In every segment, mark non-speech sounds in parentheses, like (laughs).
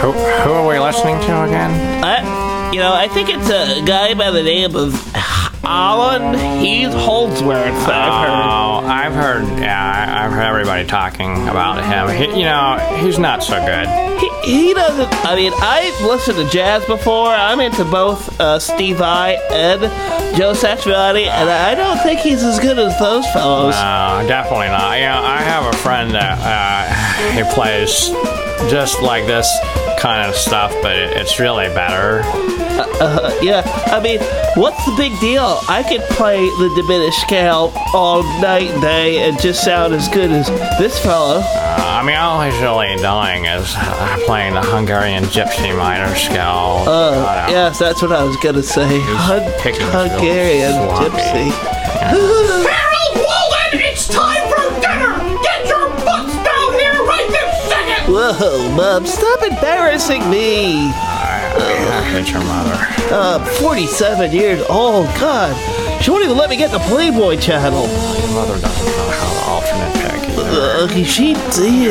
Who, who are we listening to again? I, you know, I think it's a guy by the name of Allan Heath Holdsworth. I've heard. Oh, I've heard. Yeah, I, I've heard everybody talking about him. He, you know, he's not so good. He, he doesn't. I mean, I've listened to jazz before. I'm into both uh, Steve Vai and Joe Satriani, and I don't think he's as good as those fellows. No, definitely not. You know, I have a friend that uh, he plays just like this kind of stuff, but it, it's really better. Uh, yeah, I mean, what's the big deal? I could play the diminished scale all night and day and just sound as good as this fellow. Uh, I mean, all he's really doing is uh, playing the Hungarian gypsy minor scale. Uh, yes, that's what I was gonna say. Hun- Hungarian real sloppy. gypsy. Harold (laughs) Whoa, Mom, stop embarrassing me. Hate your mother. Uh, 47 years old, God. She won't even let me get the Playboy channel. Your mother doesn't know how to alternate pick. Uh, she,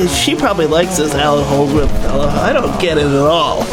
she probably likes this Allan Holdsworth fellow. I don't get it at all.